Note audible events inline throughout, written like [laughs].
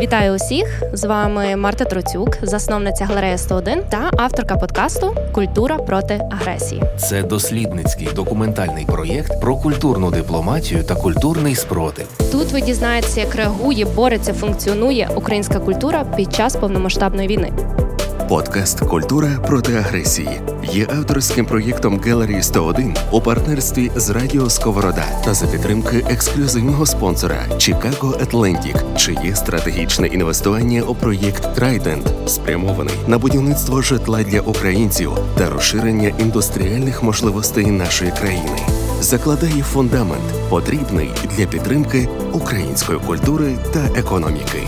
Вітаю усіх! З вами Марта Троцюк, засновниця галерея 101 та авторка подкасту Культура проти агресії. Це дослідницький документальний проєкт про культурну дипломатію та культурний спротив. Тут ви дізнаєтеся, як реагує, бореться, функціонує українська культура під час повномасштабної війни. Подкаст Культура проти агресії є авторським проєктом Gallery 101 у партнерстві з Радіо Сковорода та за підтримки ексклюзивного спонсора Chicago Atlantic, чиє стратегічне інвестування у проєкт Trident спрямований на будівництво житла для українців та розширення індустріальних можливостей нашої країни. Закладає фундамент, потрібний для підтримки української культури та економіки.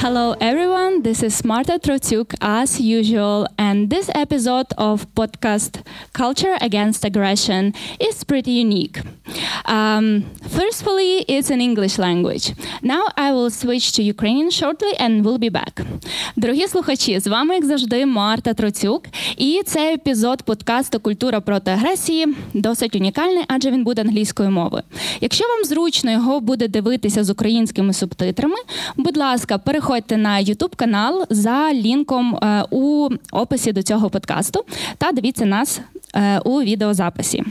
Hello, everyone. This is Marta Trotyuk, as usual, and this episode of podcast Culture Against Aggression is pretty unique. Um, firstly, it's in English language. Now I will switch to Ukrainian shortly and we'll be back. Дорогі слухачі, з вами, як завжди, Марта Троцюк. І цей епізод подкасту Культура проти агресії досить унікальний, адже він буде англійською мовою. Якщо вам зручно його буде дивитися з українськими субтитрами, будь ласка, переходьте на YouTube канал за лінком е, у описі до цього подкасту та дивіться нас е, у відеозаписі.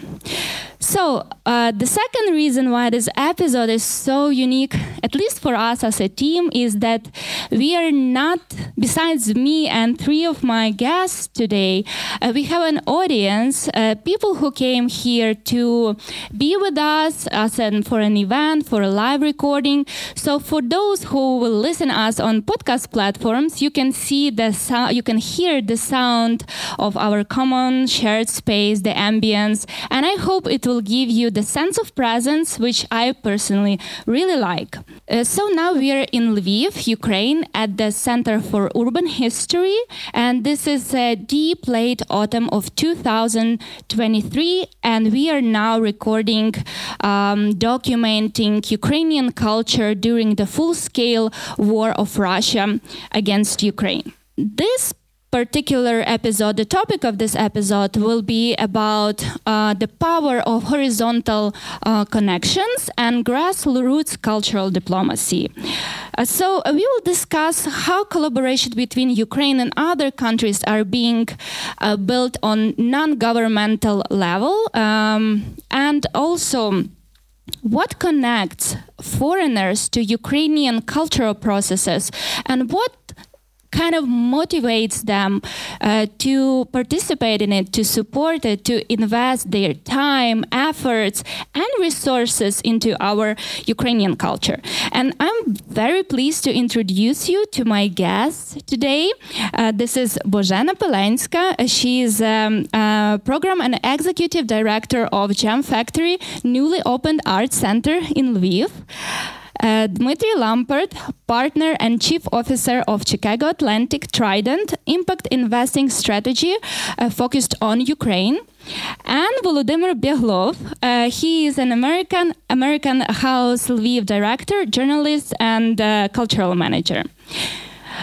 So, uh, the second reason why this episode is so unique, at least for us as a team, is that we are not, besides me and three of my guests today, uh, we have an audience, uh, people who came here to be with us as an, for an event, for a live recording. So, for those who will listen us on podcast platforms, you can see the sound, you can hear the sound of our common shared space, the ambience, and I hope it will give you the sense of presence, which I personally really like. Uh, so now we are in Lviv, Ukraine, at the Center for Urban History, and this is a deep late autumn of 2023, and we are now recording, um, documenting Ukrainian culture during the full-scale war of Russia against Ukraine. This particular episode, the topic of this episode will be about uh, the power of horizontal uh, connections and grassroots cultural diplomacy. Uh, so uh, we will discuss how collaboration between Ukraine and other countries are being uh, built on non-governmental level um, and also what connects foreigners to Ukrainian cultural processes and what kind of motivates them uh, to participate in it, to support it, to invest their time, efforts, and resources into our Ukrainian culture. And I'm very pleased to introduce you to my guest today. Uh, this is Bozena Pelenska. She is um, program and executive director of Jam Factory, newly opened art center in Lviv. Uh, Dmitry Lampert, partner and chief officer of Chicago Atlantic Trident Impact Investing Strategy, uh, focused on Ukraine. And Volodymyr Beglov, uh, he is an American American House Lviv director, journalist, and uh, cultural manager.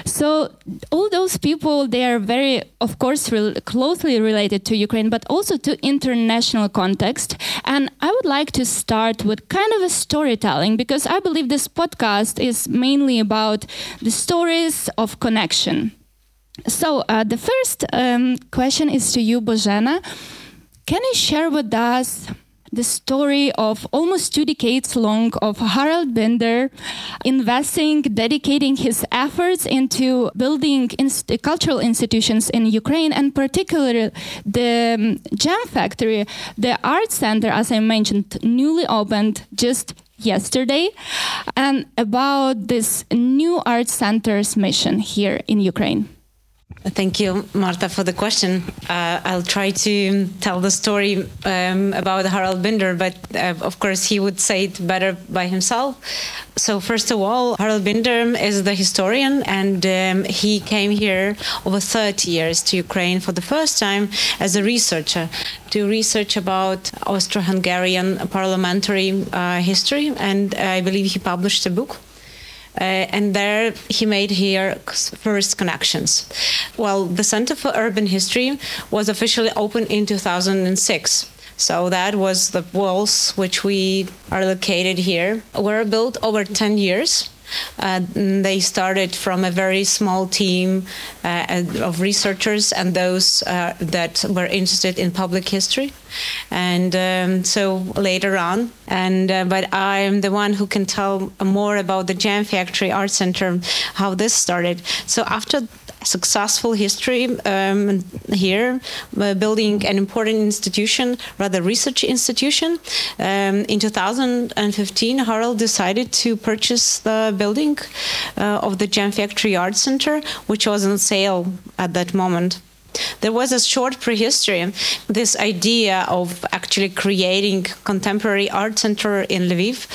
So all those people, they are very, of course, re closely related to Ukraine, but also to international context. And I would like to start with kind of a storytelling because I believe this podcast is mainly about the stories of connection. So uh, the first um, question is to you, Bozena. Can you share with us the story of almost two decades long of Harald Binder investing, dedicating his efforts into building inst cultural institutions in Ukraine, and particularly the um, Jam Factory, the art center, as I mentioned, newly opened just yesterday, and about this new art center's mission here in Ukraine. Thank you, Marta, for the question. Uh, I'll try to tell the story um, about Harald Binder, but uh, of course he would say it better by himself. So, first of all, Harald Binder is the historian, and um, he came here over 30 years to Ukraine for the first time as a researcher to research about Austro-Hungarian parliamentary uh, history, and I believe he published a book. Uh, and there he made here first connections. Well, the Center for Urban History was officially opened in 2006. So that was the walls which we are located here were built over 10 years. Uh, they started from a very small team uh, of researchers and those uh, that were interested in public history. And um, so later on, and uh, but I am the one who can tell more about the Jam Factory Art Center, how this started. So after successful history um, here, uh, building an important institution, rather research institution. Um, in 2015, Harald decided to purchase the building uh, of the Jam Factory Art Center, which was on sale at that moment. There was a short prehistory. This idea of actually creating contemporary art center in Lviv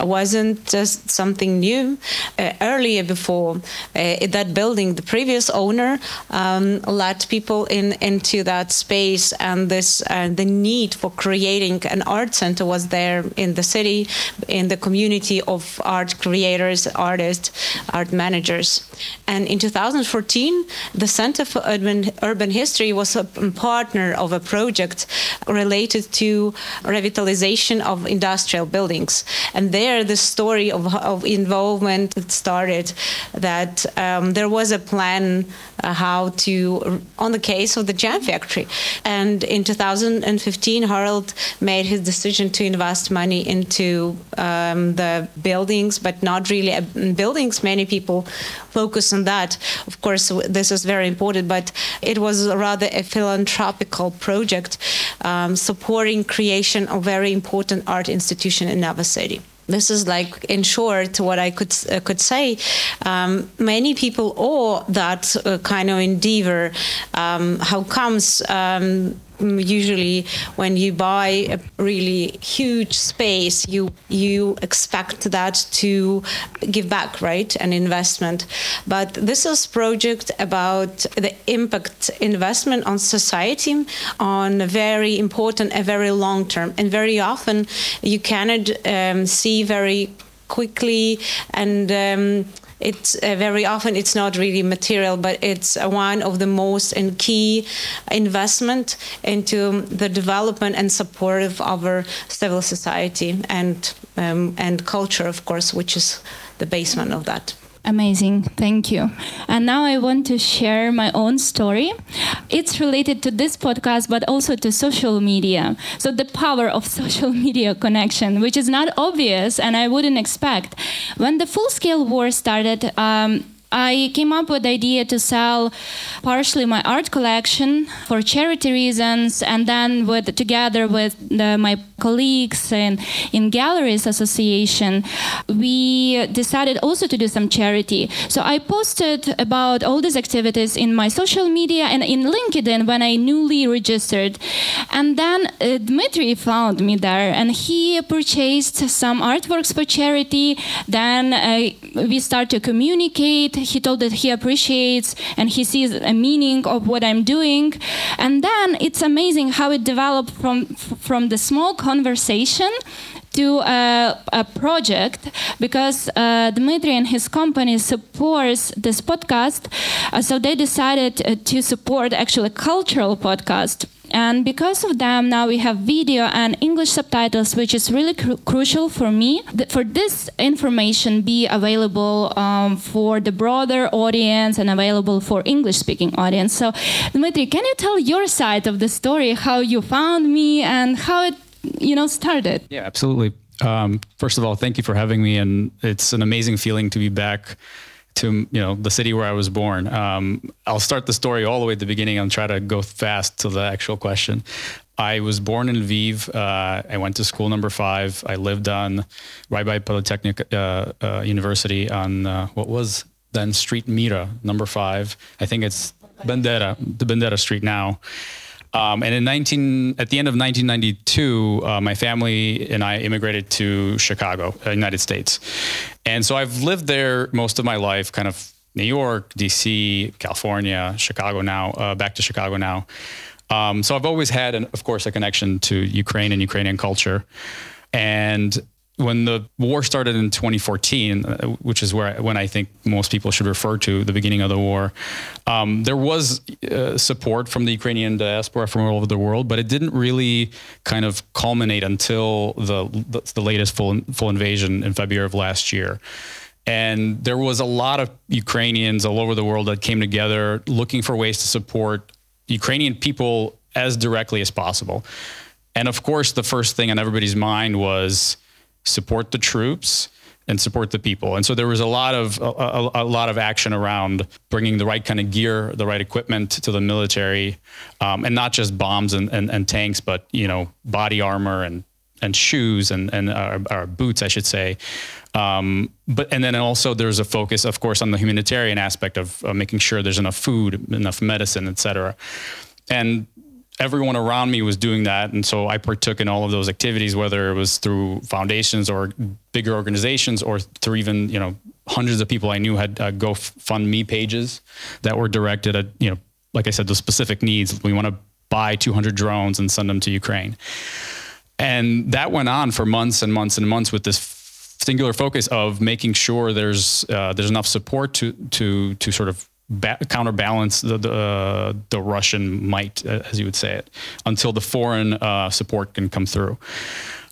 wasn't just something new. Uh, earlier, before uh, that building, the previous owner um, let people in into that space, and this uh, the need for creating an art center was there in the city, in the community of art creators, artists, art managers. And in 2014, the Center for Urban, Urban urban history was a partner of a project related to revitalization of industrial buildings. And there, the story of, of involvement started that um, there was a plan how to, on the case of the jam factory. And in 2015, Harald made his decision to invest money into um, the buildings, but not really uh, buildings. Many people focus on that. Of course, this is very important, but it was was rather a philanthropical project um, supporting creation of very important art institution in Nava City this is like in short what i could uh, could say. Um, many people owe that uh, kind of endeavor um, how comes um, usually when you buy a really huge space you you expect that to give back right an investment. But this is project about the impact investment on society on a very important a very long term. And very often you cannot um, see very quickly and um, it's uh, very often it's not really material, but it's one of the most and key investment into the development and support of our civil society and um, and culture, of course, which is the basement of that. Amazing, thank you. And now I want to share my own story. It's related to this podcast, but also to social media. So, the power of [laughs] social media connection, which is not obvious and I wouldn't expect. When the full scale war started, um, I came up with the idea to sell partially my art collection for charity reasons, and then with together with the, my colleagues in in Galleries Association, we decided also to do some charity. So I posted about all these activities in my social media and in LinkedIn when I newly registered, and then uh, Dmitry found me there, and he purchased some artworks for charity. Then uh, we start to communicate he told that he appreciates and he sees a meaning of what I'm doing. And then it's amazing how it developed from from the small conversation to a, a, project because uh, Dmitry and his company supports this podcast. Uh, so they decided uh, to support actually a cultural podcast and because of them, now we have video and English subtitles, which is really cru crucial for me. Th for this information be available um, for the broader audience and available for English-speaking audience. So, Dmitry, can you tell your side of the story, how you found me and how it, you know, started? Yeah, absolutely. Um, first of all, thank you for having me, and it's an amazing feeling to be back to you know the city where I was born. Um, I'll start the story all the way at the beginning and try to go fast to the actual question. I was born in Lviv. Uh, I went to school number five. I lived on right by Polytechnic uh, uh, University on uh, what was then Street Mira number five. I think it's Bandera, the Bandera Street now. Um, and in 19, at the end of 1992, uh, my family and I immigrated to Chicago, uh, United States. And so I've lived there most of my life, kind of New York, DC, California, Chicago now, uh, back to Chicago now. Um, so I've always had, an, of course, a connection to Ukraine and Ukrainian culture. And when the war started in 2014, uh, which is where when I think most people should refer to the beginning of the war, um, there was uh, support from the Ukrainian diaspora from all over the world, but it didn't really kind of culminate until the the, the latest full full invasion in February of last year. And there was a lot of Ukrainians all over the world that came together looking for ways to support Ukrainian people as directly as possible. And of course, the first thing on everybody's mind was support the troops and support the people. And so there was a lot of a, a, a, lot of action around bringing the right kind of gear, the right equipment to the military, um, and not just bombs and, and, and, tanks, but you know body armor and and shoes and and uh, or boots, I should say. Um, but and then also there's a focus, of course, on the humanitarian aspect of uh, making sure there's enough food, enough medicine, et cetera. And everyone around me was doing that. And so i partook in all of those activities whether it was through foundations or bigger organizations or through even you know hundreds of people i knew had uh, gofundme pages that were directed at you know like i said the specific needs. We want to buy 200 drones and send them to ukraine. And that went on for months and months and months with this singular focus of making sure there's uh, there's enough support to to to sort of ba- counterbalance the the, uh, the, Russian might, uh, as you would say it, until the foreign uh, support can come through.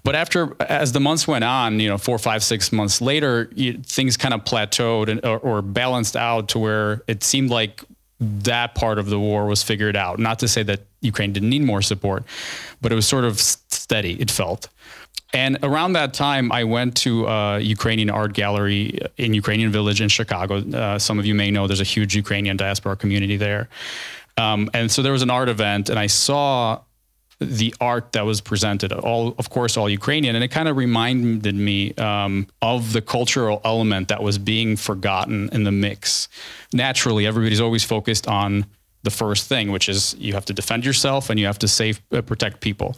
But after, as the months went on, you know, four, five, six months later, you, things kind of plateaued and, or, or balanced out to where it seemed like that part of the war was figured out. Not to say that Ukraine didn't need more support, but it was sort of steady. It felt. And around that time, I went to a Ukrainian art gallery in Ukrainian Village in Chicago. Uh, some of you may know there's a huge Ukrainian diaspora community there. Um, and so there was an art event, and I saw the art that was presented, all of course, all Ukrainian, and it kind of reminded me um, of the cultural element that was being forgotten in the mix. Naturally, everybody's always focused on the first thing, which is you have to defend yourself and you have to save, uh, protect people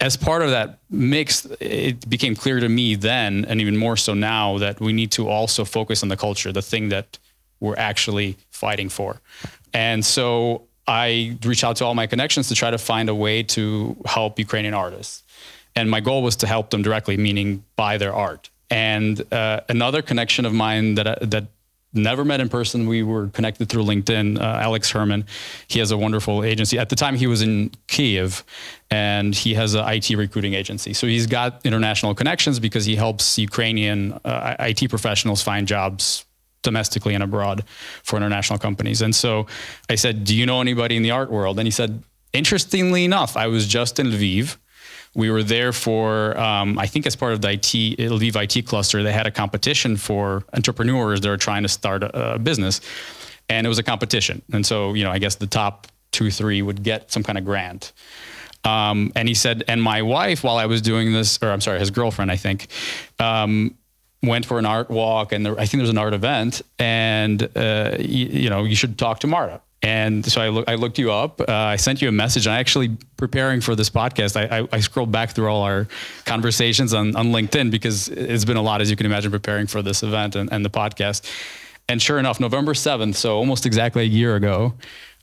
as part of that mix, it became clear to me then, and even more so now, that we need to also focus on the culture, the thing that we're actually fighting for. And so I reached out to all my connections to try to find a way to help Ukrainian artists. And my goal was to help them directly, meaning buy their art. And uh, another connection of mine that that never met in person. We were connected through LinkedIn. Uh, Alex Herman, he has a wonderful agency. At the time, he was in Kiev, and he has an IT recruiting agency. So he's got international connections because he helps Ukrainian uh, IT professionals find jobs domestically and abroad for international companies. And so I said, "Do you know anybody in the art world?" And he said, "Interestingly enough, I was just in Lviv." We were there for, um, I think, as part of the IT, IT cluster, they had a competition for entrepreneurs that are trying to start a, a business, and it was a competition. And so, you know, I guess the top two, three would get some kind of grant. Um, and he said, and my wife, while I was doing this, or I'm sorry, his girlfriend, I think, um, went for an art walk, and there, I think there was an art event, and uh, you, you know, you should talk to Marta. And so I, look, I looked you up. Uh, I sent you a message. And I actually, preparing for this podcast, I, I, I, scrolled back through all our conversations on, on LinkedIn because it's been a lot, as you can imagine, preparing for this event and, and the podcast. And sure enough, November 7th, so almost exactly a year ago,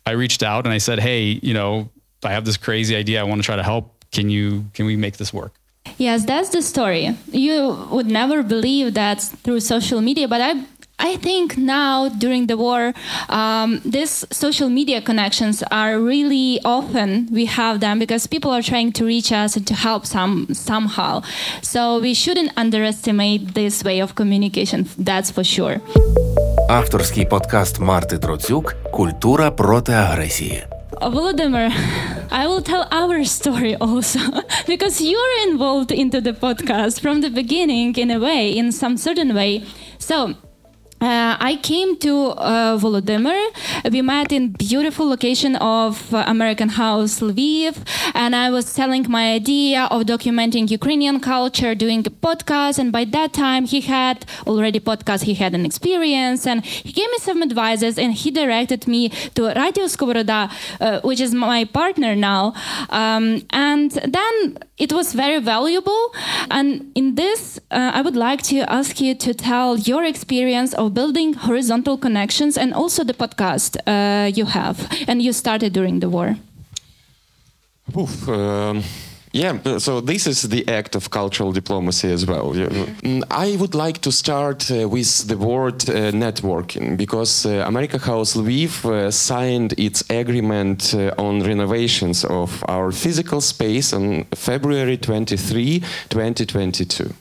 I reached out and I said, hey, you know, I have this crazy idea. I want to try to help. Can you, can we make this work? Yes, that's the story. You would never believe that through social media, but I I think now during the war, um, these social media connections are really often we have them because people are trying to reach us and to help some somehow. So we shouldn't underestimate this way of communication. That's for sure. Авторський подкаст Марти Троцюк Культура проти агресії. Volodymyr, I will tell our story also [laughs] because you're involved into the podcast from the beginning in a way, in some certain way. So uh, I came to uh, Volodymyr. We met in beautiful location of uh, American House, Lviv, and I was selling my idea of documenting Ukrainian culture, doing a podcast. And by that time, he had already podcast. He had an experience, and he gave me some advices, and he directed me to Radio Skovoroda, uh, which is my partner now. Um, and then it was very valuable. And in this, uh, I would like to ask you to tell your experience of building horizontal connections and also the podcast uh, you have and you started during the war. Oof, uh, Yeah, so this is the act of cultural diplomacy as well. Mm, I would like to start uh, with the word uh, networking because uh, America House Lviv uh, signed its agreement uh, on renovations of our physical space on February 23, 2022.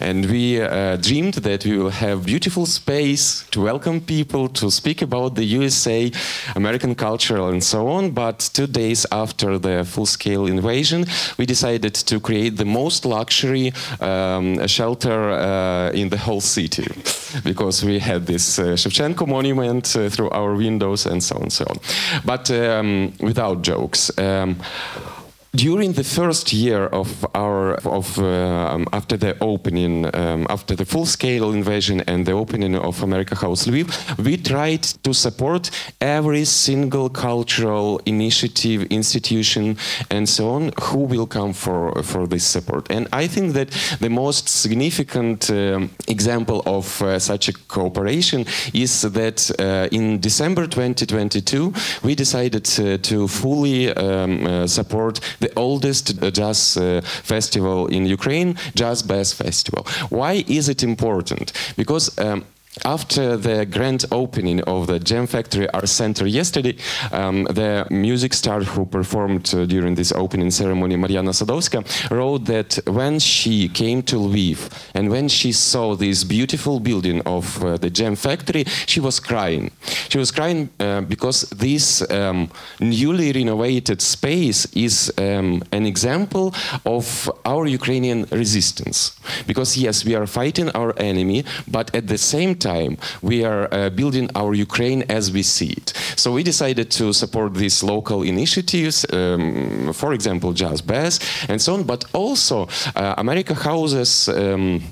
And we uh, dreamed that we will have beautiful space to welcome people, to speak about the USA, American culture, and so on. But two days after the full-scale invasion, we decided to create the most luxury um, shelter uh, in the whole city because we had this uh, Shevchenko monument uh, through our windows and so on and so on. But um, without jokes. Um, during the first year of our of uh, after the opening um, after the full scale invasion and the opening of America House Lviv we tried to support every single cultural initiative institution and so on who will come for for this support. And I think that the most significant um, example of uh, such a cooperation is that uh, in December 2022 we decided uh, to fully um, uh, support the the oldest jazz uh, festival in Ukraine, Jazz Bez Festival. Why is it important? Because um, after the grand opening of the Jam Factory Art Center yesterday, um, the music star who performed uh, during this opening ceremony, Mariana Sadovska, wrote that when she came to Lviv and when she saw this beautiful building of uh, the Jam Factory, she was crying. She was crying uh, because this um, newly renovated space is um, an example of our Ukrainian resistance. Because yes, we are fighting our enemy, but at the same time, time, we are uh, building our Ukraine as we see it. So we decided to support these local initiatives, um, for example, Jazz Bez and so on, but also uh, America houses. Um,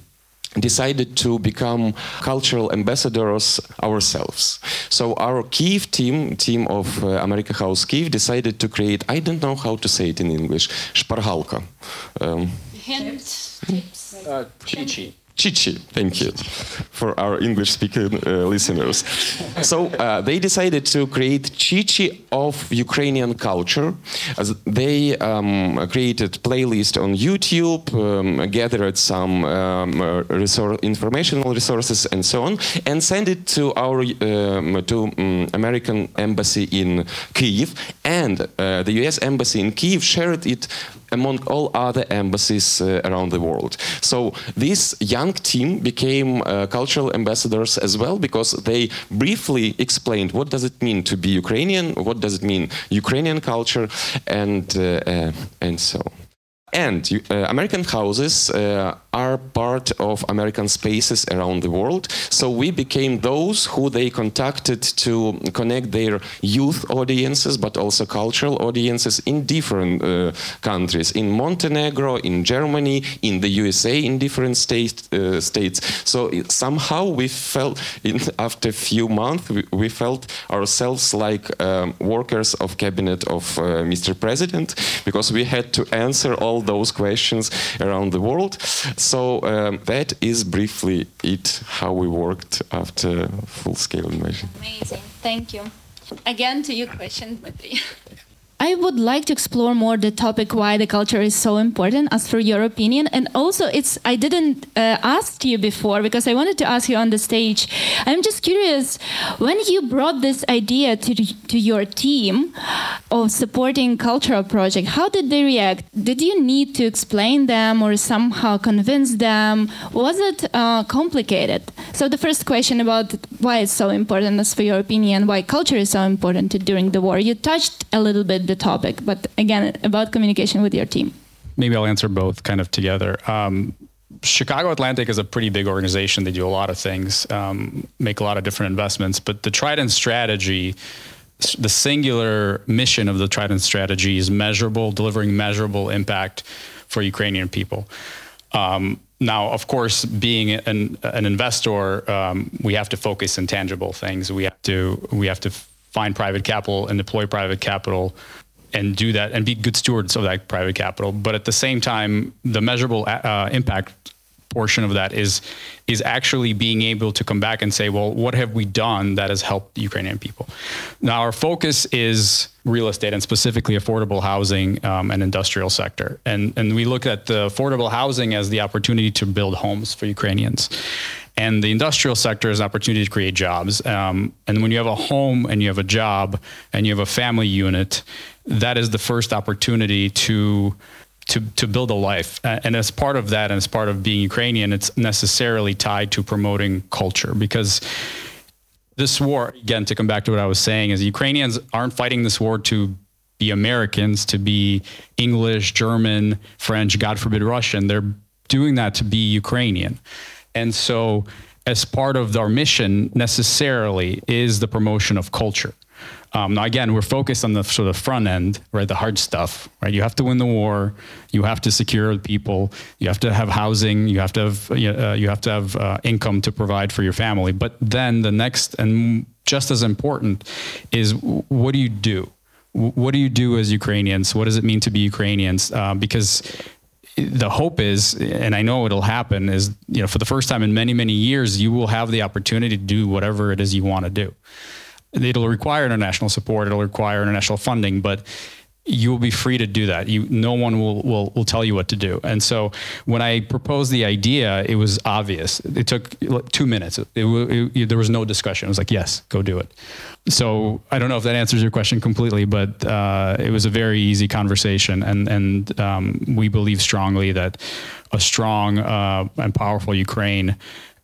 decided to become cultural ambassadors ourselves. So our Kiev team, team of uh, America House Kiev, decided to create, I don't know how to say it in English, Sparhalka. Um, tips. Uh. Chichi, thank you for our English speaking uh, listeners. So uh, they decided to create Chichi of Ukrainian culture. As they um, created playlist on YouTube, um, gathered some um, informational resources and so on, and sent it to our um, to um, American embassy in Kiev, and uh, the U.S. embassy in Kiev shared it among all other embassies uh, around the world. So this young team became uh, cultural ambassadors as well because they briefly explained what does it mean to be Ukrainian, what does it mean Ukrainian culture, and uh, and so. And uh, American houses uh, are part of American spaces around the world. So we became those who they contacted to connect their youth audiences, but also cultural audiences in different uh, countries, in Montenegro, in Germany, in the USA, in different state, uh, states. So somehow we felt, in, after a few months, we, we felt ourselves like um, workers of cabinet of uh, Mr. President, because we had to answer all those questions around the world. So um, that is briefly it, how we worked after full-scale invasion. Amazing, thank you. Again, to your question, Dmitry. [laughs] I would like to explore more the topic why the culture is so important, as for your opinion. And also, it's I didn't uh, ask you before because I wanted to ask you on the stage. I'm just curious when you brought this idea to to your team of supporting cultural project. How did they react? Did you need to explain them or somehow convince them? Was it uh, complicated? So the first question about why it's so important, as for your opinion, why culture is so important during the war. You touched a little bit the topic, but again, about communication with your team. Maybe I'll answer both kind of together. Um, Chicago Atlantic is a pretty big organization. They do a lot of things, um, make a lot of different investments. But the Trident strategy, the singular mission of the Trident strategy is measurable, delivering measurable impact for Ukrainian people. Um, now, of course, being an, an investor, um, we have to focus on tangible things. We have to we have to find private capital and deploy private capital and do that and be good stewards of that private capital. But at the same time, the measurable uh, impact portion of that is is actually being able to come back and say, well, what have we done that has helped the Ukrainian people? Now, our focus is real estate and specifically affordable housing um, and industrial sector. And, and we look at the affordable housing as the opportunity to build homes for Ukrainians. And the industrial sector is an opportunity to create jobs. Um, and when you have a home and you have a job and you have a family unit, that is the first opportunity to to to build a life. And as part of that, and as part of being Ukrainian, it's necessarily tied to promoting culture because this war, again, to come back to what I was saying, is Ukrainians aren't fighting this war to be Americans, to be English, German, French, God forbid Russian. They're doing that to be Ukrainian. And so, as part of our mission, necessarily is the promotion of culture. Um, now, again, we're focused on the sort of front end, right? The hard stuff, right? You have to win the war. You have to secure people. You have to have housing. You have to have uh, you have to have uh, income to provide for your family. But then the next and just as important is what do you do? What do you do as Ukrainians? What does it mean to be Ukrainians? Uh, because the hope is, and I know it'll happen, is you know for the first time in many many years, you will have the opportunity to do whatever it is you want to do. It'll require international support, it'll require international funding, but you will be free to do that. You, no one will, will, will tell you what to do. And so when I proposed the idea, it was obvious. It took two minutes. It, it, it, there was no discussion. It was like, yes, go do it. So I don't know if that answers your question completely, but uh, it was a very easy conversation. And, and um, we believe strongly that a strong uh, and powerful Ukraine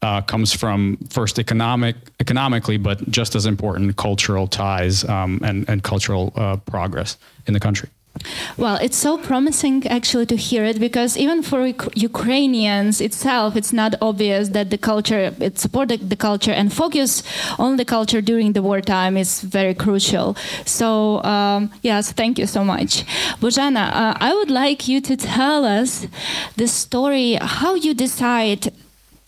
uh, comes from first economic economically, but just as important, cultural ties um, and and cultural uh, progress in the country. Well, it's so promising actually to hear it because even for Ukrainians itself, it's not obvious that the culture, it supported the culture and focus on the culture during the wartime is very crucial. So, um, yes, thank you so much. Bojana, uh, I would like you to tell us the story, how you decide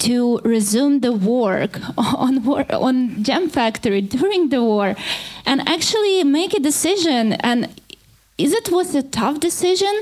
to resume the work [laughs] on on Jam Factory during the war, and actually make a decision and is it was a tough decision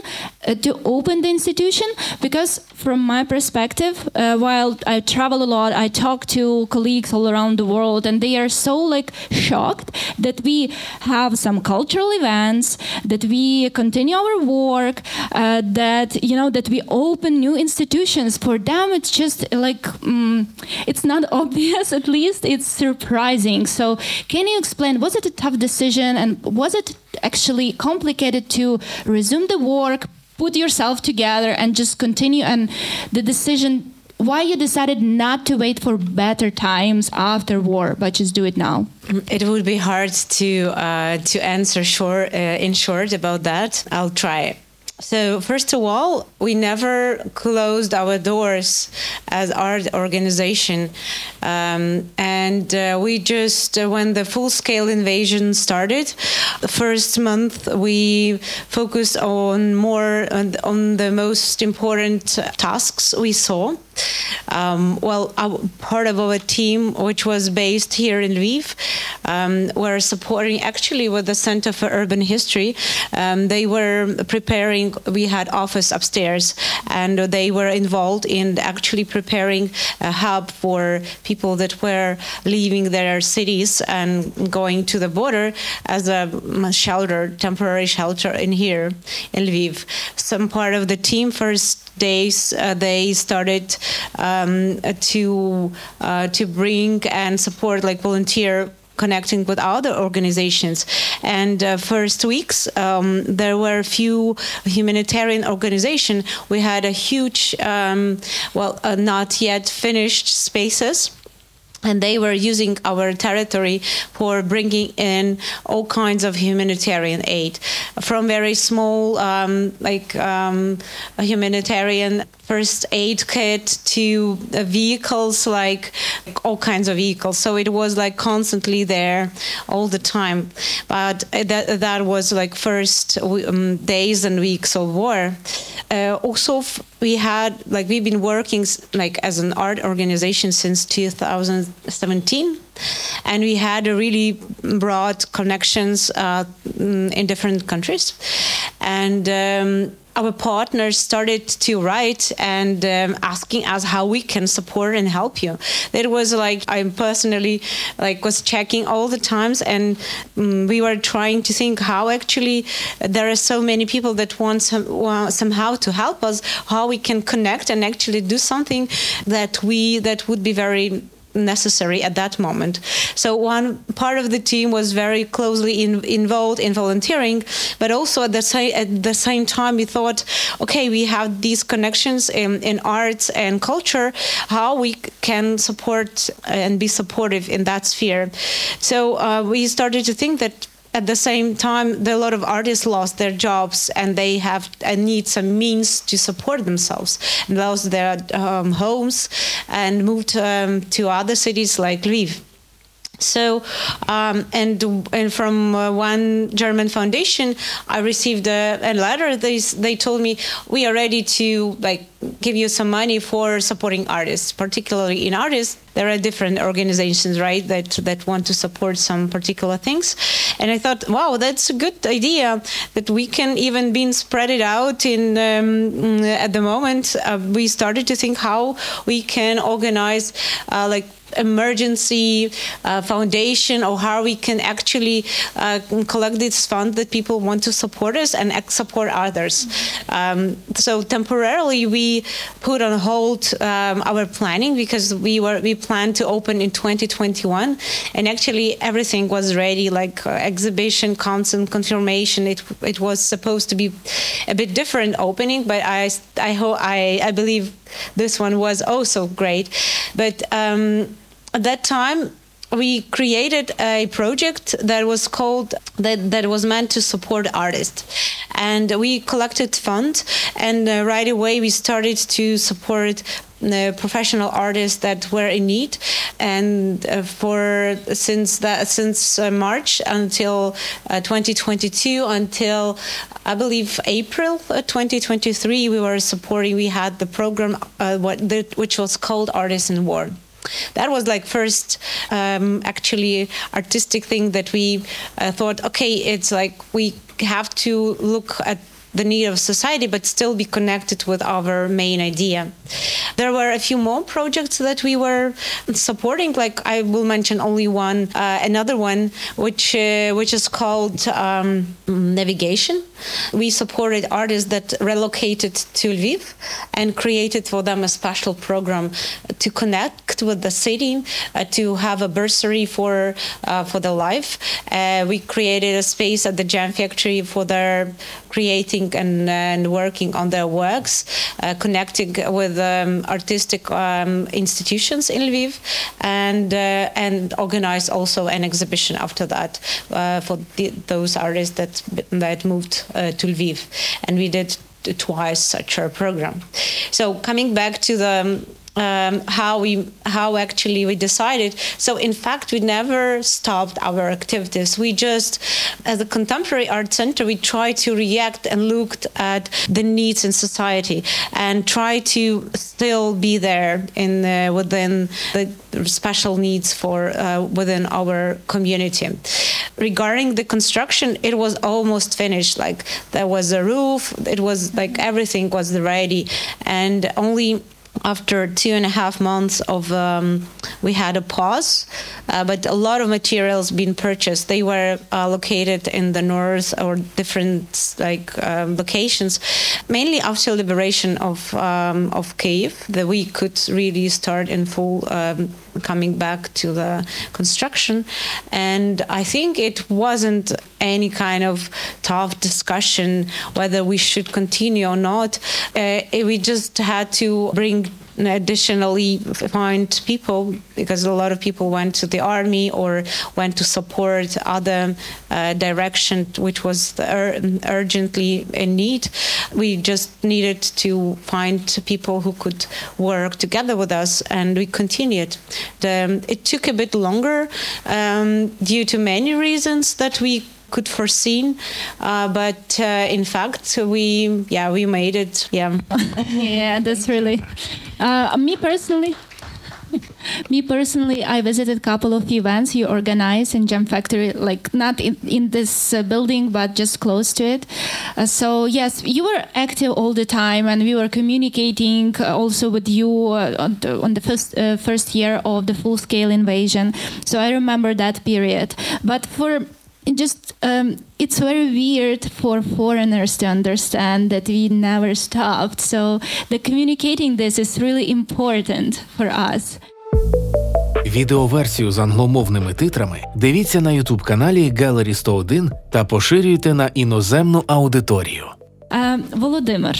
uh, to open the institution? Because from my perspective uh, while i travel a lot i talk to colleagues all around the world and they are so like shocked that we have some cultural events that we continue our work uh, that you know that we open new institutions. For them it's just like um, it's not [laughs] obvious at least. It's surprising. So can you explain was it a tough decision and was it actually complicated to resume the work, put yourself together, and just continue. And the decision why you decided not to wait for better times after war but just do it now it would be hard to uh, to answer short uh, in short about that i'll try so first of all, we never closed our doors as our organization, um, and uh, we just uh, when the full-scale invasion started, the first month we focused on more on, on the most important tasks we saw. Um, well, our, part of our team, which was based here in Lviv, um, were supporting actually with the Center for Urban History. Um, they were preparing. We had office upstairs, and they were involved in actually preparing a hub for people that were leaving their cities and going to the border as a shelter, temporary shelter in here in Lviv. Some part of the team first days uh, they started um, to uh, to bring and support like volunteer connecting with other organizations. And uh, first weeks, um, there were a few humanitarian organizations. We had a huge, um, well, uh, not yet finished spaces and they were using our territory for bringing in all kinds of humanitarian aid from very small um, like um, humanitarian first aid kit to uh, vehicles like all kinds of vehicles. So it was like constantly there all the time. But that, that was like first um, days and weeks of war. Uh, also we had like we've been working like as an art organization since 2017 and we had a really broad connections uh, in different countries. And um, our partners started to write and um, asking us how we can support and help you. That was like I personally like was checking all the times, and um, we were trying to think how actually there are so many people that want, some, want somehow to help us, how we can connect and actually do something that we that would be very necessary at that moment. So one part of the team was very closely in, involved in volunteering, but also at the same at the same time we thought, okay, we have these connections in, in arts and culture, how we can support and be supportive in that sphere. So uh, we started to think that at the same time, a lot of artists lost their jobs and they have and need some means to support themselves and lost their um, homes and moved um, to other cities like Lviv. So, um, and and from uh, one German foundation, I received a, a, letter. They they told me we are ready to like give you some money for supporting artists, particularly in artists. There are different organizations, right, that that want to support some particular things. And I thought, wow, that's a good idea that we can even be spread it out. In um, at the moment, uh, we started to think how we can organize uh, like emergency uh, foundation or how we can actually uh, collect this fund that people want to support us and support others. Um, so temporarily we put on hold um, our planning because we were we planned to open in 2021 and actually everything was ready like uh, exhibition consent confirmation it it was supposed to be a bit different opening but I I hope I I believe this one was also great. But um, at that time we created a project that was called that, that was meant to support artists. And we collected funds and uh, right away we started to support the professional artists that were in need. And uh, for since that since uh, March until uh, 2022 until I believe April uh, 2023 we were supporting we had the program uh, what the, which was called Artists in War that was like first um, actually artistic thing that we uh, thought okay it's like we have to look at the need of society, but still be connected with our main idea. There were a few more projects that we were supporting. Like I will mention only one, uh, another one, which uh, which is called um, Navigation. We supported artists that relocated to Lviv and created for them a special program to connect with the city, uh, to have a bursary for uh, for their life. Uh, we created a space at the Jam Factory for their creating and, and working on their works, uh, connecting with um, artistic um, institutions in Lviv, and uh, and organize also an exhibition after that uh, for the, those artists that that moved Uh, to Lviv, and we did twice such a program. So coming back to the um, um, how we how actually we decided. So in fact, we never stopped our activities. We just, as a contemporary art center, we try to react and looked at the needs in society and try to still be there in the, within the special needs for uh, within our community. Regarding the construction, it was almost finished. Like there was a roof, it was like everything was ready, and only after two and a half months of um, we had a pause uh, but a lot of materials being purchased. They were uh, located in the north or different like um, locations mainly after liberation of um, of Kiev that we could really start in full um, coming back to the construction. And I think it wasn't any kind of tough discussion whether we should continue or not. Uh, we just had to bring additionally find people because a lot of people went to the army or went to support other uh, direction which was ur- urgently in need. We just needed to find people who could work together with us and we continued. The, it took a bit longer um, due to many reasons that we could foreseen uh, but uh, in fact we yeah we made it yeah [laughs] yeah that's really uh, me personally Me personally, I visited a couple of events you organize in Jam Factory, like not in, in this uh, building, but just close to it. Uh, so yes, you were active all the time, and we were communicating uh, also with you on the, on the first first year of the full scale invasion. So I remember that period. But for just um, it's very weird for foreigners to understand that we never stopped. So the communicating this is really important for us. Відеоверсію з англомовними титрами дивіться на ютуб каналі Gallery 101 та поширюйте на іноземну аудиторію. Um, Volodymyr,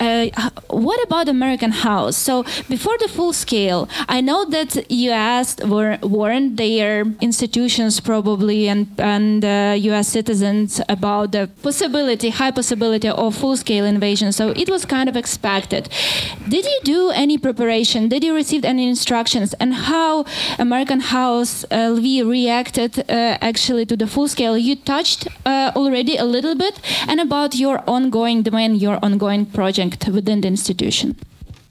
uh, what about American House? So before the full scale, I know that you asked were, weren't their institutions probably and and uh, U.S. citizens about the possibility, high possibility of full scale invasion. So it was kind of expected. Did you do any preparation? Did you receive any instructions? And how American House uh, Lviv reacted uh, actually to the full scale? You touched uh, already a little bit, and about your ongoing domain, your ongoing project within the institution.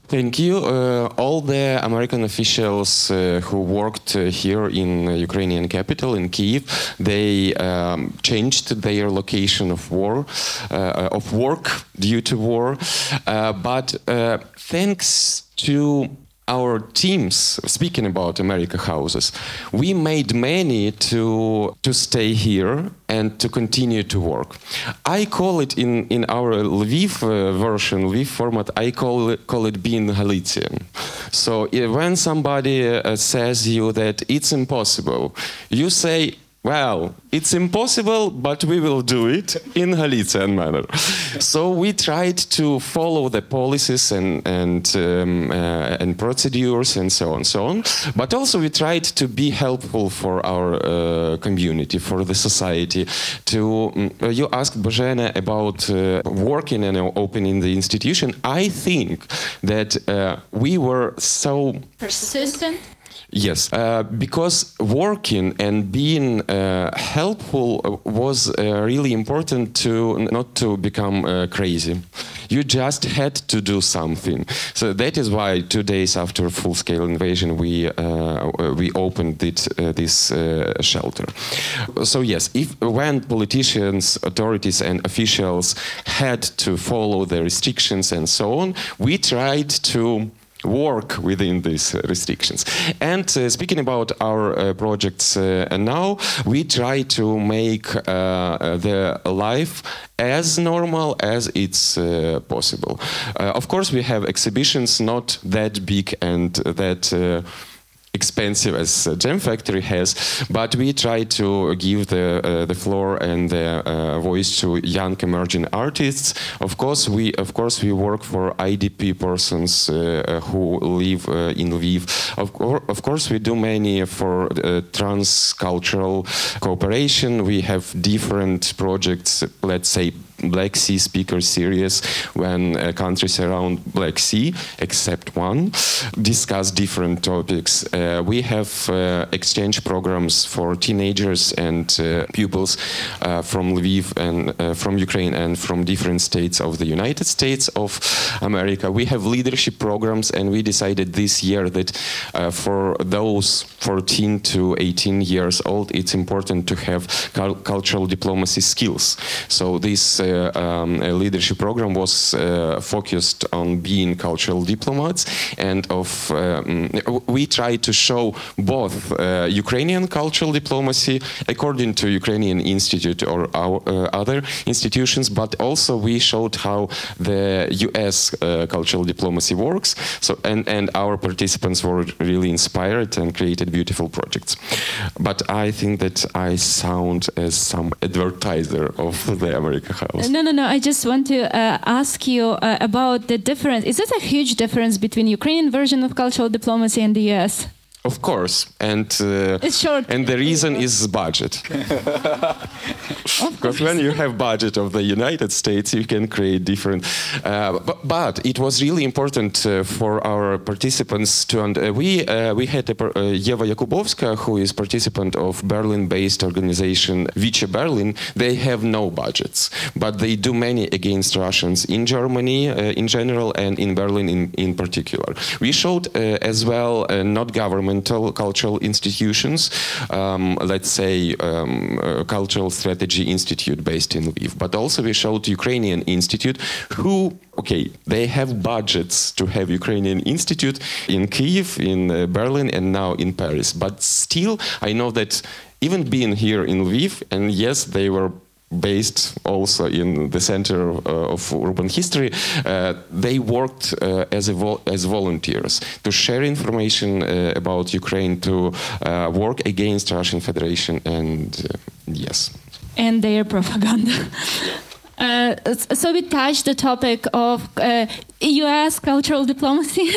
Thank you. Uh, all the American officials uh, who worked uh, here in Ukrainian capital in Kiev, they um, changed their location of war, uh, of work due to war. Uh, but uh, thanks to our teams speaking about america houses we made many to to stay here and to continue to work i call it in in our lviv uh, version lviv format i call it, call it being Galician. so uh, when somebody uh, says you that it's impossible you say well, it's impossible, but we will do it in Galician manner. So we tried to follow the policies and and um, uh, and procedures and so on, so on. But also we tried to be helpful for our uh, community, for the society. To um, you asked Bojana about uh, working and opening the institution. I think that uh, we were so persistent Yes, uh, because working and being uh, helpful was uh, really important to not to become uh, crazy. You just had to do something. So that is why two days after full-scale invasion, we uh, we opened it, uh, this shelter. So yes, if when politicians, authorities, and officials had to follow the restrictions and so on, we tried to work within these restrictions. And uh, speaking about our uh, projects uh, now, we try to make uh, the life as normal as it's uh, possible. Uh, of course, we have exhibitions not that big and that expensive as Jam Factory has, but we try to give the uh, the floor and the uh, voice to young emerging artists. Of course, we of course we work for IDP persons uh, who live uh, in Lviv. Of, of course, we do many for uh, trans-cultural cooperation. We have different projects. Let's say Black Sea speaker series when uh, countries around Black Sea, except one, discuss different topics. Uh, we have uh, exchange programs for teenagers and uh, pupils uh, from Lviv and uh, from Ukraine and from different states of the United States of America. We have leadership programs, and we decided this year that for those 14 to 18 years old, it's important to have cultural diplomacy skills. So this um, leadership program was uh, focused on being cultural diplomats and of um, we tried to show both uh, Ukrainian cultural diplomacy according to Ukrainian Institute or our, other institutions, but also we showed how the U.S. cultural diplomacy works. So and and our participants were really inspired and created beautiful projects. But I think that I sound as some advertiser of the America House. No, no, no. I just want to uh, ask you uh, about the difference. Is this a huge difference between Ukrainian version of cultural diplomacy and the US? Of course, and uh, it's short. And the reason is budget. [laughs] because when you have budget of the United States, you can create different. Uh, but, but, it was really important uh, for our participants to. And uh, we uh, we had a, uh, Eva Jakubowska, who is participant of Berlin-based organization Vitsche Berlin. They have no budgets, but they do many against Russians in Germany in general and in Berlin in in particular. We showed as well not government fundamental cultural institutions, um, let's say um, Cultural Strategy Institute based in Lviv. But also we showed Ukrainian Institute who, okay, they have budgets to have Ukrainian Institute in Kiev, in uh, Berlin, and now in Paris. But still, I know that even being here in Lviv, and yes, they were based also in the center uh, of urban history, uh, they worked uh, as, as volunteers to share information uh, about Ukraine, to uh, work against Russian Federation, and uh, yes. And their propaganda. [laughs] Uh, so we touched the topic of uh, U.S. cultural diplomacy,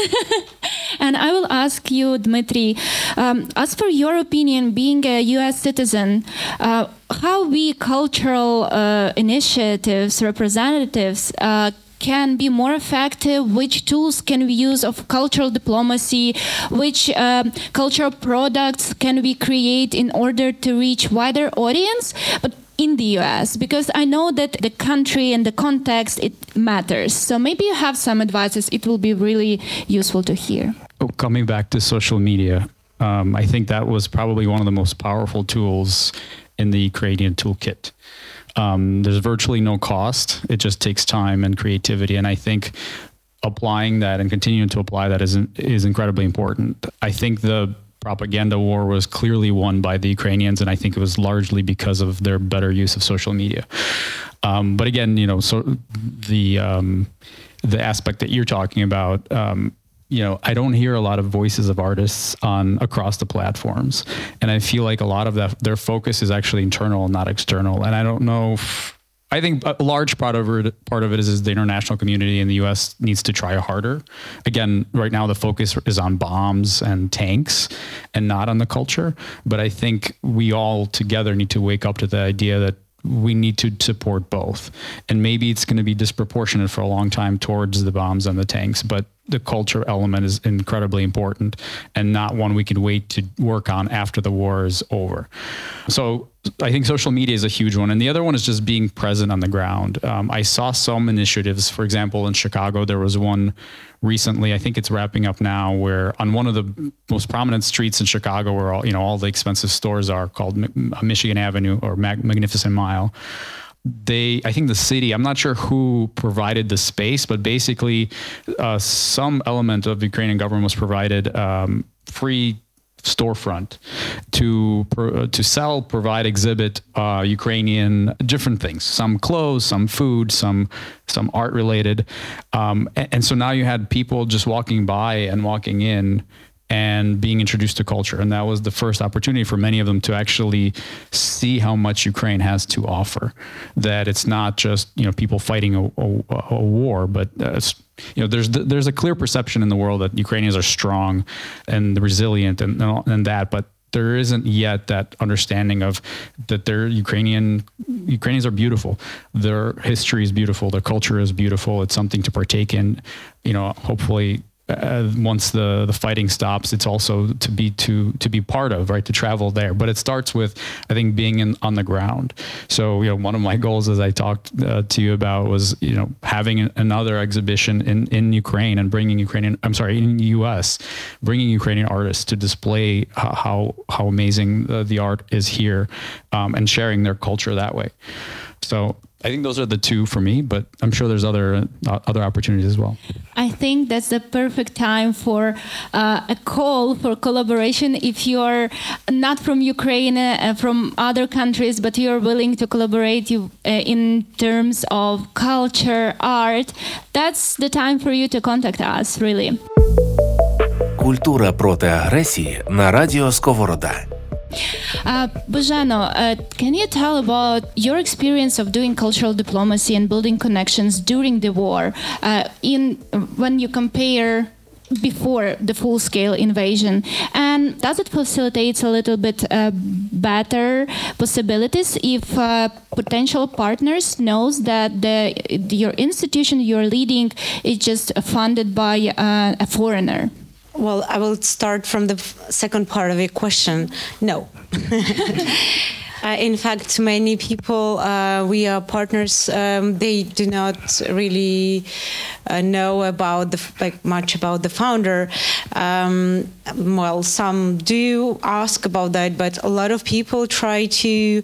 [laughs] and I will ask you, Dmitry, um, as for your opinion, being a U.S. citizen, uh, how we cultural uh, initiatives, representatives uh, can be more effective which tools can we use of cultural diplomacy which um, cultural products can we create in order to reach wider audience but in the US because I know that the country and the context it matters. So maybe you have some advices. It will be really useful to hear. Oh, coming back to social media, um, I think that was probably one of the most powerful tools in the Ukrainian toolkit. Um, there's virtually no cost. It just takes time and creativity, and I think applying that and continuing to apply that is is incredibly important. I think the propaganda war was clearly won by the Ukrainians, and I think it was largely because of their better use of social media. Um, but again, you know, so the um, the aspect that you're talking about. Um, you know, I don't hear a lot of voices of artists on across the platforms, and I feel like a lot of that their focus is actually internal, not external. And I don't know if I think a large part of it, part of it is, is the international community in the U.S. needs to try harder. Again, right now the focus is on bombs and tanks, and not on the culture. But I think we all together need to wake up to the idea that we need to support both, and maybe it's going to be disproportionate for a long time towards the bombs and the tanks, but the culture element is incredibly important and not one we can wait to work on after the war is over. So I think social media is a huge one. And the other one is just being present on the ground. Um, I saw some initiatives, for example, in Chicago, there was one recently, I think it's wrapping up now, where on one of the most prominent streets in Chicago, where all, you know, all the expensive stores are called Michigan Avenue or Mag- Magnificent Mile they i think the city i'm not sure who provided the space but basically uh, some element of the ukrainian government was provided um, free storefront to to sell, provide, exhibit uh, Ukrainian different things. Some clothes, some food, some some art related, um, and, and so now you had people just walking by and walking in and being introduced to culture. And that was the first opportunity for many of them to actually see how much Ukraine has to offer. That it's not just you know people fighting a, a, a war, but uh, you know there's there's a clear perception in the world that Ukrainians are strong and resilient and and that, but there isn't yet that understanding of that their Ukrainian Ukrainians are beautiful. Their history is beautiful. Their culture is beautiful. It's something to partake in. You know, hopefully uh, once the the fighting stops, it's also to be to to be part of, right? To travel there, but it starts with I think being in on the ground. So you know, one of my goals, as I talked uh, to you about, was you know having another exhibition in in Ukraine and bringing Ukrainian, I'm sorry, in U.S., bringing Ukrainian artists to display how how amazing the, the art is here, um, and sharing their culture that way. So I think those are the two for me, but I'm sure there's other uh, other opportunities as well. I think that's the perfect time for uh, a call for collaboration. If you're not from Ukraine, uh, from other countries, but you're willing to collaborate you, uh, in terms of culture, art, that's the time for you to contact us. Really. Культура проти агресії на радіо Сковорода. Uh, Bojano, uh, can you tell about your experience of doing cultural diplomacy and building connections during the war? Uh, in when you compare before the full-scale invasion and does it facilitate a little bit uh, better possibilities if uh, potential partners knows that the, your institution you're leading is just funded by uh, a foreigner well, I will start from the second part of your question. No. [laughs] Uh, in fact, many people, uh, we are partners, um, they do not really uh, know about the like much about the founder. Um, well, some do ask about that, but a lot of people try to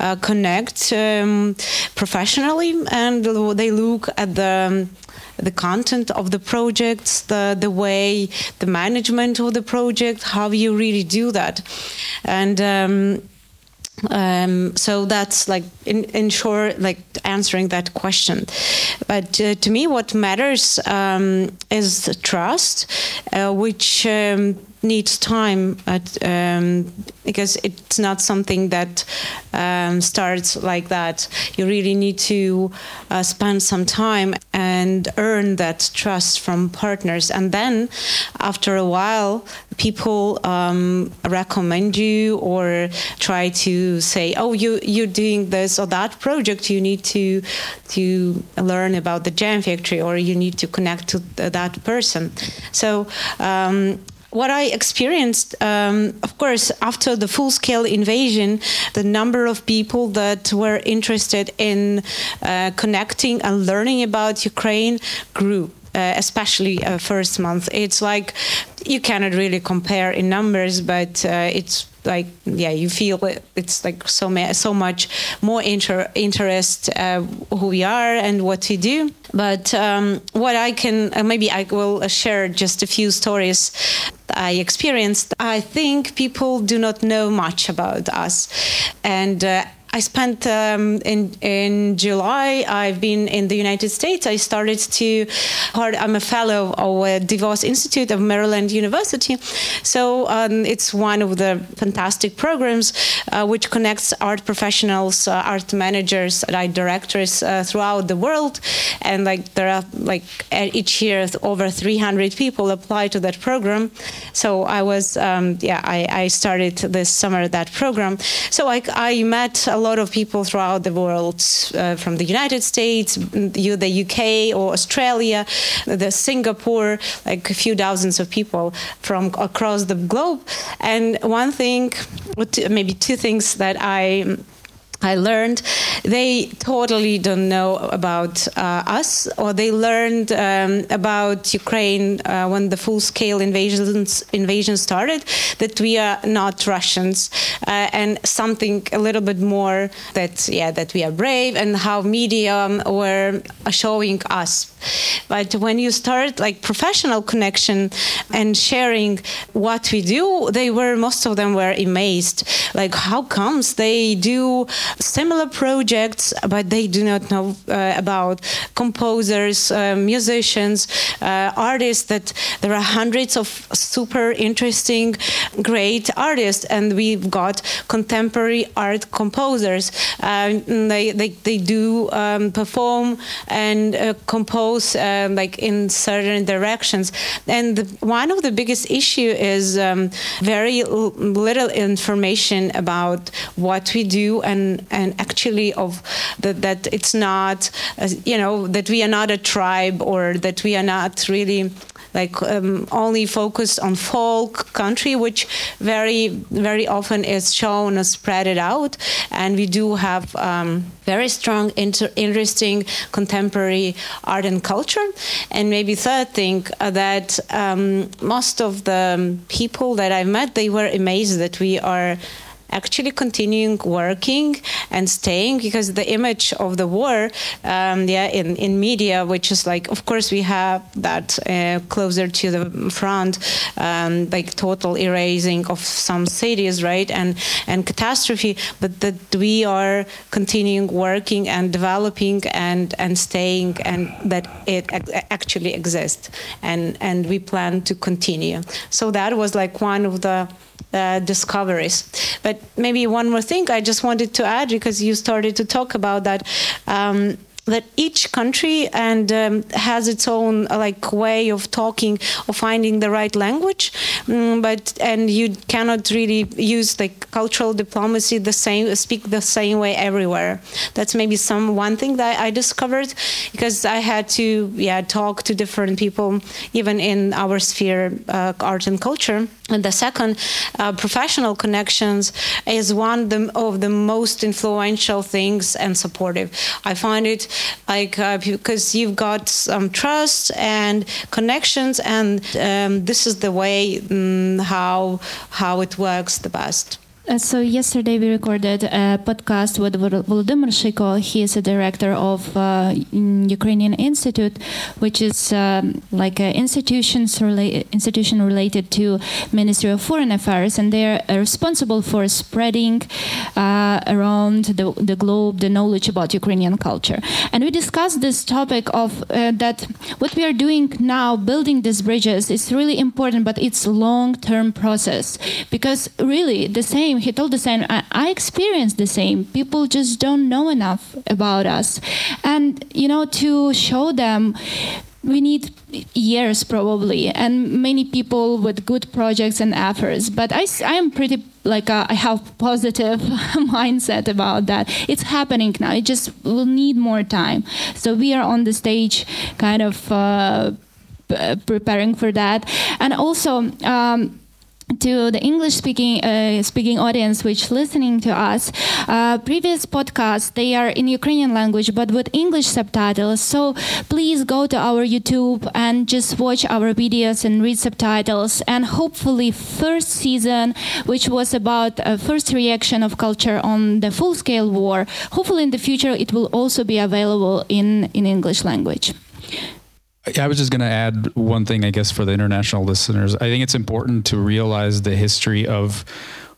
uh, connect um, professionally, and they look at the the content of the projects, the the way, the management of the project, how you really do that, and. Um, um, so that's like in, in short like answering that question but uh, to me what matters um, is trust uh, which um, needs time at, um, because it's not something that um, starts like that. You really need to uh, spend some time and earn that trust from partners. And then after a while, people um, recommend you or try to say, oh, you, you're doing this or that project, you need to, to learn about the jam factory or you need to connect to that person. So um, what I experienced, um, of course, after the full scale invasion, the number of people that were interested in uh, connecting and learning about Ukraine grew. Uh, especially uh, first month, it's like you cannot really compare in numbers, but uh, it's like yeah you feel it, it's like so ma- so much more inter- interest uh, who we are and what we do but um, what i can uh, maybe i will share just a few stories I experienced, I think people do not know much about us. And uh, I spent um, in in July. I've been in the United States. I started to. I'm a fellow of the DeVos Institute of Maryland University, so um, it's one of the fantastic programs uh, which connects art professionals, uh, art managers, art directors uh, throughout the world, and like there are like each year over 300 people apply to that program. So I was um, yeah I, I started this summer that program. So I I met a lot of people throughout the world, uh, from the United States, the UK or Australia, the Singapore, like a few thousands of people from across the globe. And one thing, maybe two things that I I learned they totally don't know about uh, us, or they learned um, about Ukraine uh, when the full-scale invasions invasion started. That we are not Russians, uh, and something a little bit more that yeah that we are brave, and how media were showing us. But when you start like professional connection and sharing what we do, they were most of them were amazed. Like how comes they do similar projects, but they do not know uh, about composers, uh, musicians, uh, artists. That there are hundreds of super interesting, great artists, and we've got contemporary art composers. Uh, they, they they do um, perform and uh, compose like in certain directions. And the, one of the biggest issue is um, very little information about what we do and and actually of that that it's not uh, you know that we are not a tribe or that we are not really like um, only focused on folk country, which very very often is shown as spread it out, and we do have um, very strong, inter- interesting contemporary art and culture. And maybe third thing uh, that um, most of the people that I've met, they were amazed that we are actually continuing working and staying because the image of the war, um, yeah, in, in media, which is like, of course, we have that uh, closer to the front, um, like total erasing of some cities, right, and and catastrophe, but that we are continuing working and developing and and staying, and that it actually exists, and and we plan to continue. So that was like one of the uh, discoveries. But maybe one more thing I just wanted to add because you started to talk about that. Um, that each country and um, has its own uh, like way of talking or finding the right language mm, but and you cannot really use like cultural diplomacy the same speak the same way everywhere that's maybe some one thing that i discovered because i had to yeah talk to different people even in our sphere uh, art and culture And the second, uh, professional connections is one of the most influential things and supportive. I find it like uh, because you've got some trust and connections, and um, this is the way um, how how it works the best. Uh, so yesterday we recorded a podcast with Volodymyr Sheiko. He is a director of uh, Ukrainian Institute, which is um, like an institutions rela- institution related to Ministry of Foreign Affairs, and they are responsible for spreading uh, around the, the globe the knowledge about Ukrainian culture. And we discussed this topic of uh, that what we are doing now, building these bridges, is really important, but it's long-term process because really the same same. He told the same. I, I experienced the same. People just don't know enough about us, and you know, to show them we need years probably and many people with good projects and efforts but i, I am pretty like uh, I have positive [laughs] mindset about that it's happening now it just will need more time so we are on the stage kind of uh, preparing for that and also um, to the English speaking uh, speaking audience which listening to us. Uh, previous podcasts they are in Ukrainian language but with English subtitles. So please go to our YouTube and just watch our videos and read subtitles. And hopefully first season which was about a first reaction of culture on the full scale war hopefully in the future it will also be available in in English language I was just going to add one thing, I guess, for the international listeners. I think it's important to realize the history of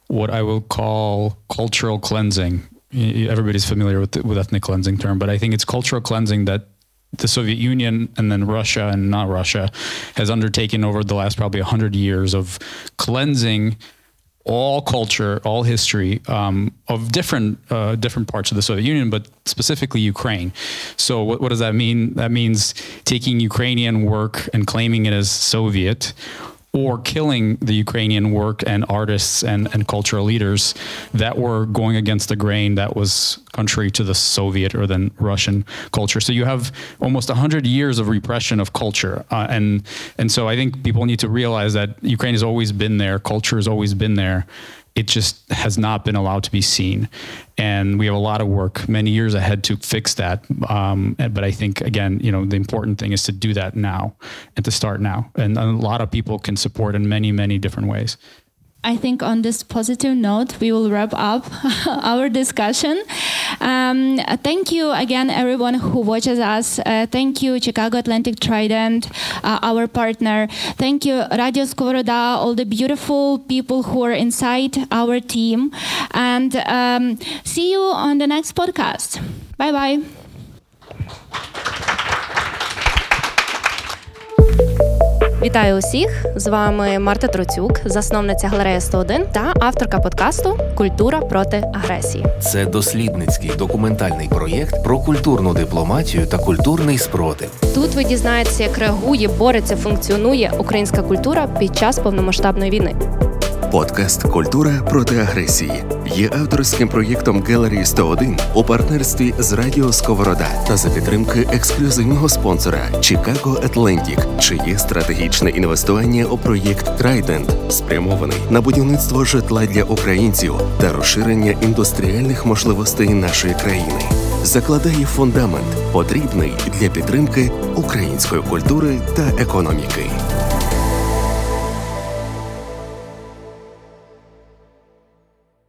what I will call cultural cleansing. Everybody's familiar with the, with ethnic cleansing term, but I think it's cultural cleansing that the Soviet Union and then Russia and not Russia has undertaken over the last probably 100 years of cleansing all culture, all history um, of different uh, different parts of the Soviet Union, but specifically Ukraine. So what, what does that mean? That means taking Ukrainian work and claiming it as Soviet, or killing the Ukrainian work and artists and, and cultural leaders that were going against the grain that was contrary to the Soviet or then Russian culture. So you have almost 100 years of repression of culture. Uh, and, and so I think people need to realize that Ukraine has always been there, culture has always been there it just has not been allowed to be seen. And we have a lot of work, many years ahead to fix that. Um, but I think, again, you know, the important thing is to do that now and to start now. And a lot of people can support in many, many different ways. I think on this positive note, we will wrap up [laughs] our discussion. Um, thank you again, everyone who watches us. Uh, thank you, Chicago Atlantic Trident, uh, our partner. Thank you, Radio Skovoroda, all the beautiful people who are inside our team. And um, see you on the next podcast. Bye bye. Вітаю усіх! З вами Марта Троцюк, засновниця галереї 101 та авторка подкасту Культура проти агресії. Це дослідницький документальний проєкт про культурну дипломатію та культурний спротив. Тут ви дізнаєтеся, як реагує, бореться, функціонує українська культура під час повномасштабної війни. Подкаст Культура проти агресії є авторським проєктом Gallery 101 у партнерстві з Радіо Сковорода та за підтримки ексклюзивного спонсора Chicago Atlantic, чиє стратегічне інвестування у проєкт Trident спрямований на будівництво житла для українців та розширення індустріальних можливостей нашої країни. Закладає фундамент, потрібний для підтримки української культури та економіки.